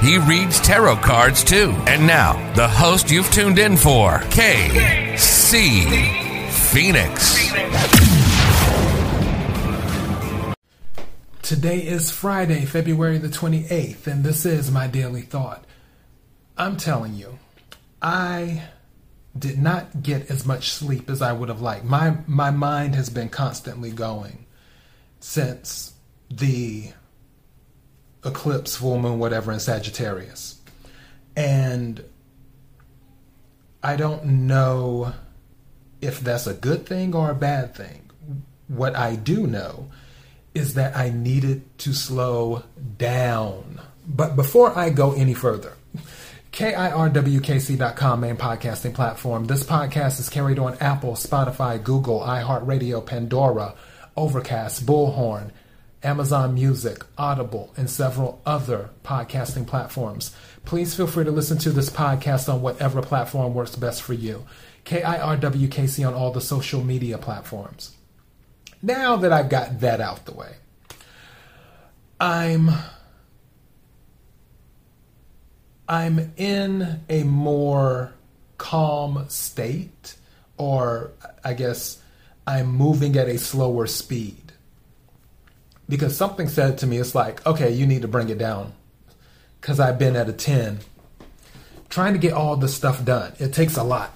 He reads tarot cards too. And now, the host you've tuned in for, KC Phoenix. Today is Friday, February the 28th, and this is my daily thought. I'm telling you, I did not get as much sleep as I would have liked. My my mind has been constantly going since the eclipse, full moon, whatever in Sagittarius. And I don't know if that's a good thing or a bad thing. What I do know is that I needed to slow down. But before I go any further, KIRWKC.com main podcasting platform. This podcast is carried on Apple, Spotify, Google, iHeartRadio, Pandora, Overcast, Bullhorn, Amazon Music, Audible, and several other podcasting platforms. Please feel free to listen to this podcast on whatever platform works best for you. KIRWKC on all the social media platforms. Now that I've got that out the way, I'm I'm in a more calm state or I guess I'm moving at a slower speed because something said to me, it's like, okay, you need to bring it down because I've been at a 10 trying to get all this stuff done. It takes a lot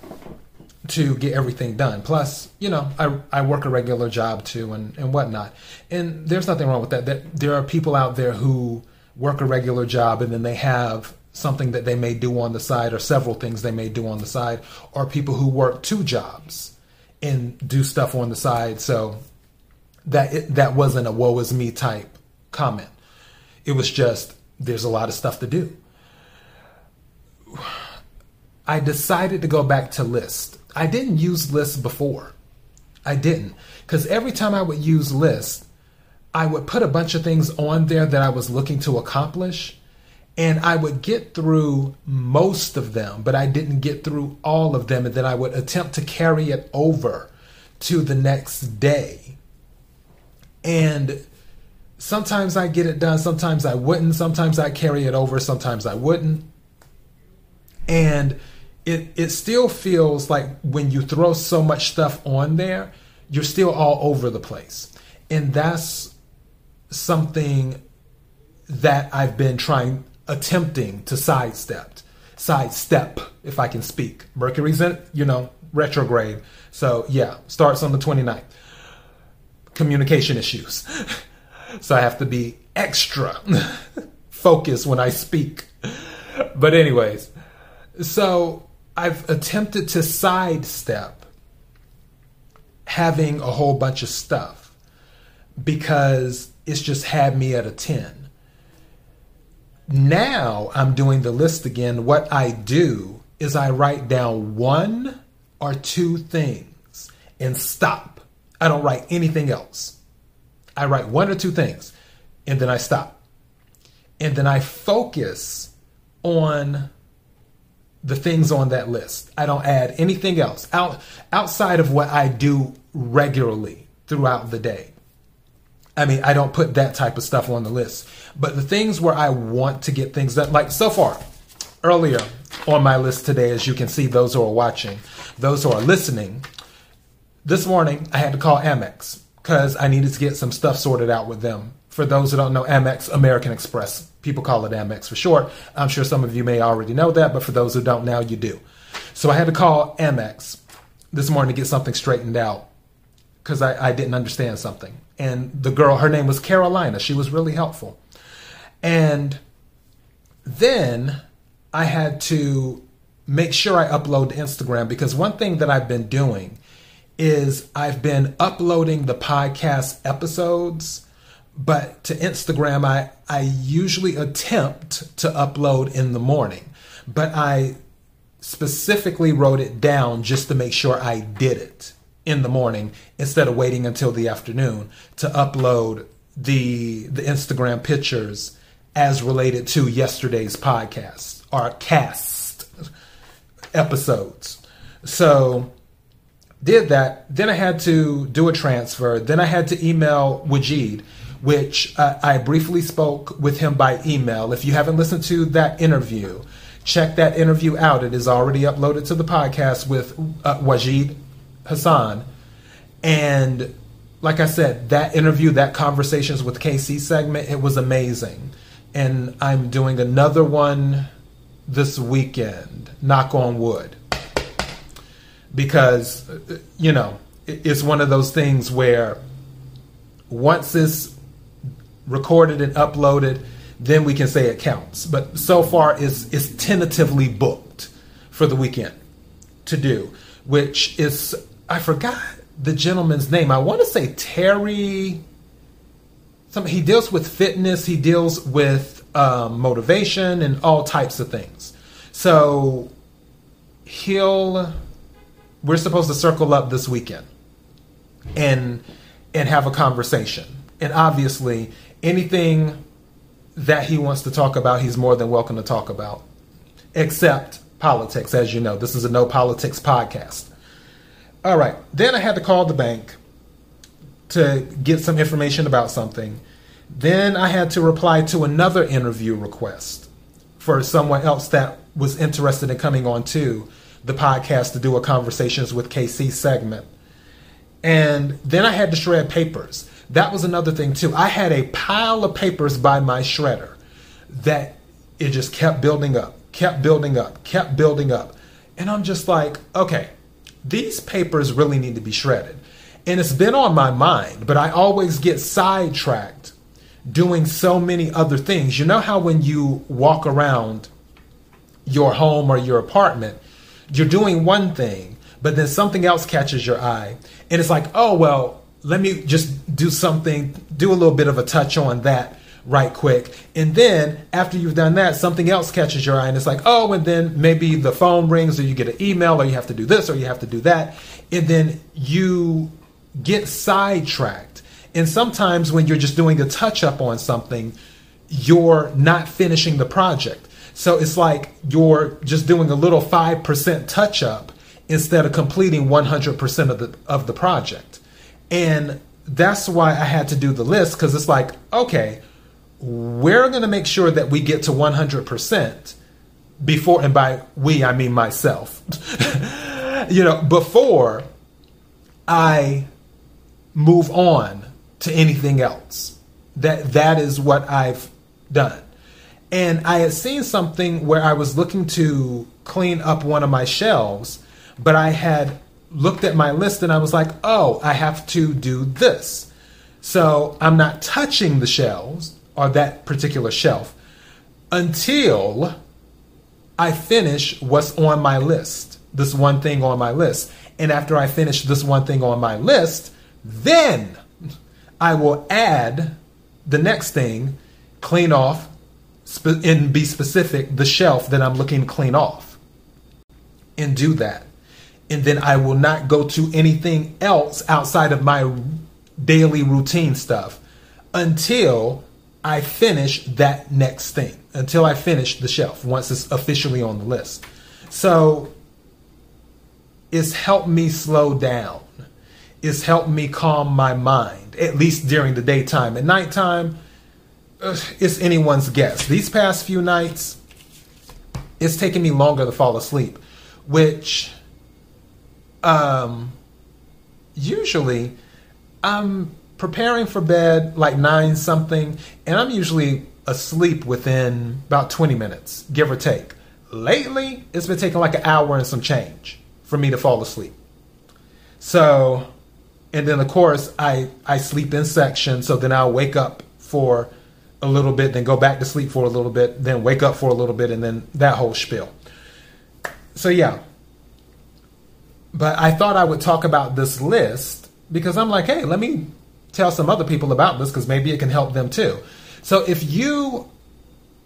to get everything done. Plus, you know, I, I work a regular job too and, and whatnot. And there's nothing wrong with that. that. There are people out there who work a regular job and then they have something that they may do on the side or several things they may do on the side or people who work two jobs and do stuff on the side. So that it, that wasn't a woe is me type comment. It was just there's a lot of stuff to do. I decided to go back to list. I didn't use list before. I didn't because every time I would use list, I would put a bunch of things on there that I was looking to accomplish and I would get through most of them, but I didn't get through all of them and then I would attempt to carry it over to the next day and sometimes I get it done, sometimes I wouldn't, sometimes I carry it over, sometimes I wouldn't. And it it still feels like when you throw so much stuff on there, you're still all over the place. And that's something that I've been trying attempting to sidestep. Sidestep, if I can speak. Mercury's in, you know, retrograde. So yeah, starts on the 29th communication issues. so I have to be extra focused when I speak. But, anyways, so I've attempted to sidestep having a whole bunch of stuff because it's just had me at a 10. Now I'm doing the list again. What I do is I write down one or two things and stop I don't write anything else. I write one or two things and then I stop. And then I focus on the things on that list. I don't add anything else out outside of what I do regularly throughout the day. I mean, I don't put that type of stuff on the list. But the things where I want to get things done, like so far, earlier on my list today, as you can see, those who are watching, those who are listening, this morning I had to call Amex because I needed to get some stuff sorted out with them. For those who don't know, Amex, American Express, people call it Amex for short. I'm sure some of you may already know that, but for those who don't now, you do. So I had to call Amex this morning to get something straightened out because I, I didn't understand something. And the girl, her name was Carolina. She was really helpful. And then I had to make sure I upload to Instagram because one thing that I've been doing is I've been uploading the podcast episodes, but to Instagram, I, I usually attempt to upload in the morning. But I specifically wrote it down just to make sure I did it in the morning instead of waiting until the afternoon to upload the the Instagram pictures as related to yesterday's podcast or cast episodes. So did that. Then I had to do a transfer. Then I had to email Wajid, which uh, I briefly spoke with him by email. If you haven't listened to that interview, check that interview out. It is already uploaded to the podcast with uh, Wajid Hassan. And like I said, that interview, that conversations with KC segment, it was amazing. And I'm doing another one this weekend, knock on wood. Because, you know, it's one of those things where once it's recorded and uploaded, then we can say it counts. But so far, it's, it's tentatively booked for the weekend to do, which is, I forgot the gentleman's name. I want to say Terry. Some, he deals with fitness, he deals with um, motivation and all types of things. So he'll, we're supposed to circle up this weekend and and have a conversation. And obviously, anything that he wants to talk about, he's more than welcome to talk about, except politics. As you know, this is a no politics podcast. All right. Then I had to call the bank to get some information about something. Then I had to reply to another interview request for someone else that was interested in coming on to the podcast to do a conversations with KC segment. And then I had to shred papers that was another thing too. I had a pile of papers by my shredder that it just kept building up, kept building up, kept building up. And I'm just like, okay, these papers really need to be shredded. And it's been on my mind, but I always get sidetracked doing so many other things. You know how when you walk around your home or your apartment, you're doing one thing, but then something else catches your eye. And it's like, oh, well, let me just do something, do a little bit of a touch on that right quick. And then after you've done that, something else catches your eye and it's like, oh, and then maybe the phone rings or you get an email or you have to do this or you have to do that. And then you get sidetracked. And sometimes when you're just doing a touch up on something, you're not finishing the project. So it's like you're just doing a little 5% touch up instead of completing 100% of the of the project. And that's why I had to do the list because it's like, okay, we're going to make sure that we get to 100% before, and by we, I mean myself, you know, before I move on to anything else. That that is what I've done. And I had seen something where I was looking to clean up one of my shelves, but I had looked at my list and I was like, oh, I have to do this. So I'm not touching the shelves or that particular shelf until I finish what's on my list, this one thing on my list. And after I finish this one thing on my list, then I will add the next thing, clean off, and be specific, the shelf that I'm looking to clean off. And do that and then I will not go to anything else outside of my daily routine stuff until I finish that next thing, until I finish the shelf once it's officially on the list. So it's helped me slow down. It's helped me calm my mind, at least during the daytime. At nighttime, it's anyone's guess. These past few nights, it's taken me longer to fall asleep, which um, usually I'm preparing for bed like nine something, and I'm usually asleep within about 20 minutes, give or take. Lately, it's been taking like an hour and some change for me to fall asleep. So, and then of course, I, I sleep in sections, so then I'll wake up for a little bit, then go back to sleep for a little bit, then wake up for a little bit, and then that whole spiel. So, yeah, but I thought I would talk about this list because I'm like, hey, let me tell some other people about this because maybe it can help them too. So if you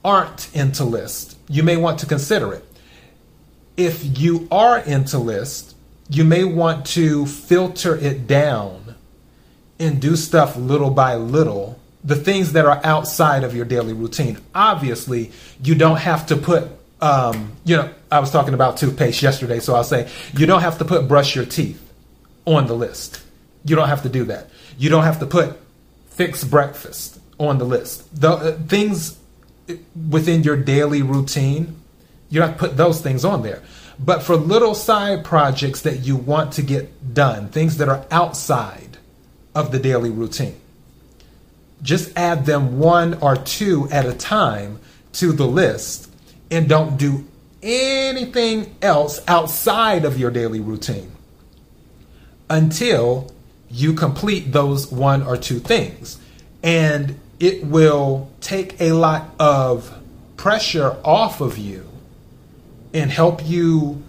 aren't into list, you may want to consider it. if you are into list, you may want to filter it down and do stuff little by little. The things that are outside of your daily routine. Obviously, you don't have to put, um, you know, I was talking about toothpaste yesterday, so I'll say you don't have to put brush your teeth on the list. You don't have to do that. You don't have to put fix breakfast on the list. The uh, things within your daily routine, you have to put those things on there. But for little side projects that you want to get done, things that are outside of the daily routine, just add them one or two at a time to the list and don't do anything else outside of your daily routine until you complete those one or two things. And it will take a lot of pressure off of you and help you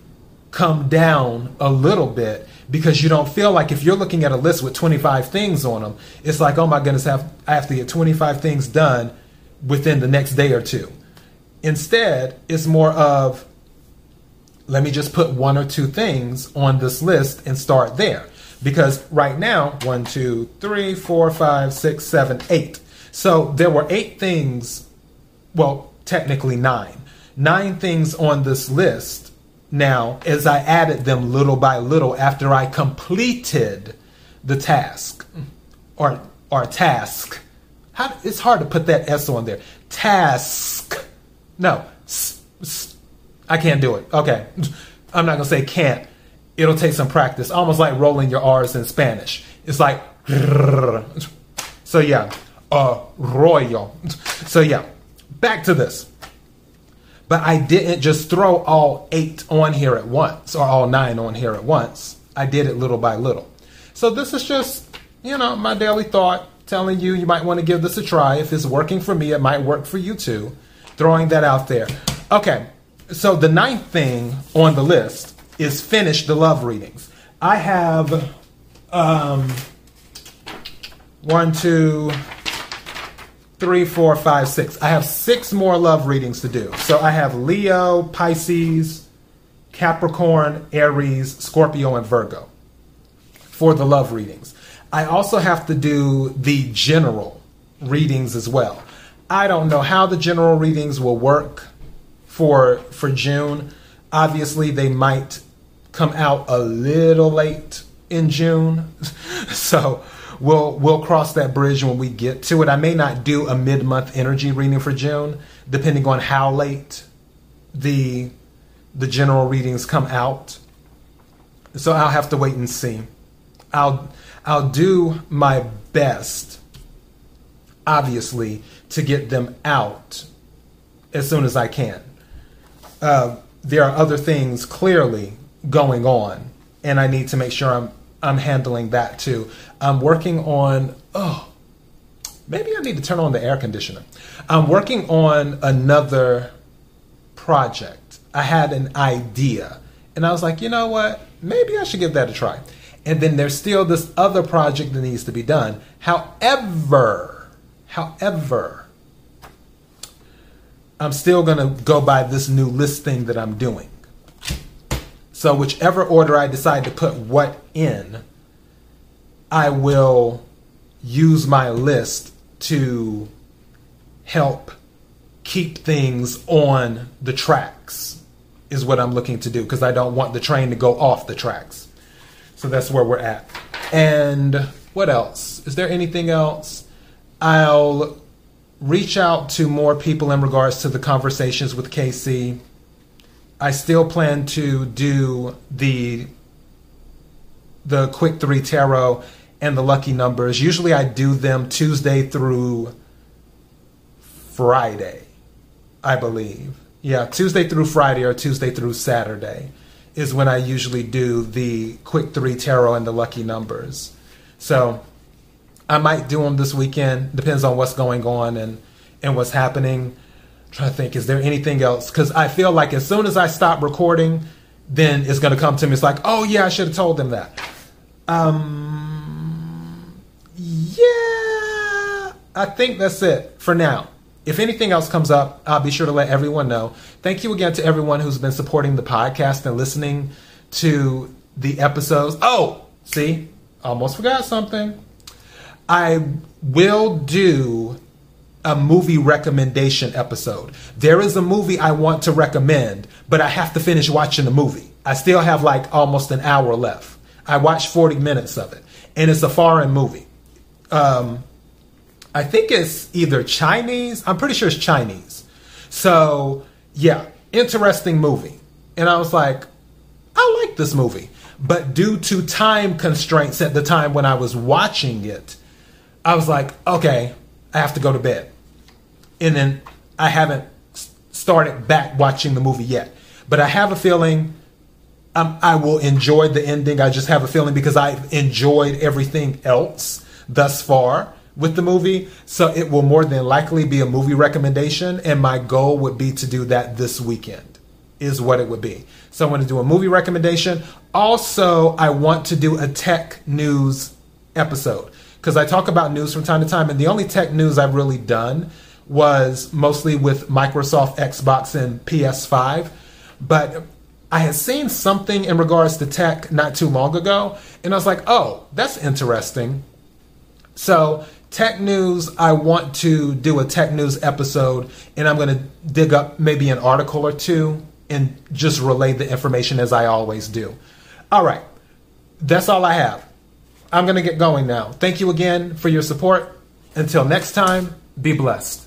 come down a little bit because you don't feel like if you're looking at a list with 25 things on them, it's like, oh my goodness, I have, I have to get 25 things done within the next day or two. Instead, it's more of, let me just put one or two things on this list and start there. Because right now, one, two, three, four, five, six, seven, eight. So there were eight things, well, technically nine, nine things on this list now as I added them little by little after I completed the task or or task. How, it's hard to put that S on there. Task. No, I can't do it. Okay, I'm not gonna say can't. It'll take some practice, almost like rolling your R's in Spanish. It's like so yeah, uh, royal. So yeah, back to this. But I didn't just throw all eight on here at once or all nine on here at once. I did it little by little. So this is just, you know, my daily thought telling you you might want to give this a try. If it's working for me, it might work for you too. Throwing that out there. Okay, so the ninth thing on the list is finish the love readings. I have um, one, two, three, four, five, six. I have six more love readings to do. So I have Leo, Pisces, Capricorn, Aries, Scorpio, and Virgo for the love readings. I also have to do the general readings as well. I don't know how the general readings will work for for June. Obviously, they might come out a little late in June. so we'll we'll cross that bridge when we get to it. I may not do a mid-month energy reading for June, depending on how late the the general readings come out. So I'll have to wait and see. I'll I'll do my best, obviously, to get them out as soon as I can. Uh, there are other things clearly going on, and I need to make sure I'm I'm handling that too. I'm working on oh maybe I need to turn on the air conditioner. I'm working on another project. I had an idea and I was like, you know what? Maybe I should give that a try. And then there's still this other project that needs to be done. However, however, I'm still going to go by this new list thing that I'm doing. So, whichever order I decide to put what in, I will use my list to help keep things on the tracks, is what I'm looking to do, because I don't want the train to go off the tracks. So, that's where we're at. And what else? Is there anything else? I'll reach out to more people in regards to the conversations with KC I still plan to do the the quick three tarot and the lucky numbers. Usually I do them Tuesday through Friday, I believe. Yeah, Tuesday through Friday or Tuesday through Saturday is when I usually do the quick three tarot and the lucky numbers. So I might do them this weekend. Depends on what's going on and and what's happening trying to think, is there anything else? Because I feel like as soon as I stop recording, then it's going to come to me. It's like, oh yeah, I should have told them that. Um, yeah, I think that's it for now. if anything else comes up, I'll be sure to let everyone know. Thank you again to everyone who's been supporting the podcast and listening to the episodes. Oh, see, almost forgot something. I will do a movie recommendation episode. There is a movie I want to recommend, but I have to finish watching the movie. I still have like almost an hour left. I watched 40 minutes of it, and it's a foreign movie. Um, I think it's either Chinese. I'm pretty sure it's Chinese. So, yeah, interesting movie. And I was like, I like this movie. But due to time constraints at the time when I was watching it, I was like, okay, I have to go to bed. And then I haven't started back watching the movie yet. But I have a feeling um, I will enjoy the ending. I just have a feeling because I've enjoyed everything else thus far with the movie. So it will more than likely be a movie recommendation. And my goal would be to do that this weekend, is what it would be. So I'm going to do a movie recommendation. Also, I want to do a tech news episode because I talk about news from time to time. And the only tech news I've really done was mostly with Microsoft, Xbox, and PS5. But I had seen something in regards to tech not too long ago, and I was like, oh, that's interesting. So tech news, I want to do a tech news episode, and I'm going to dig up maybe an article or two and just relay the information as I always do. All right, that's all I have. I'm going to get going now. Thank you again for your support. Until next time, be blessed.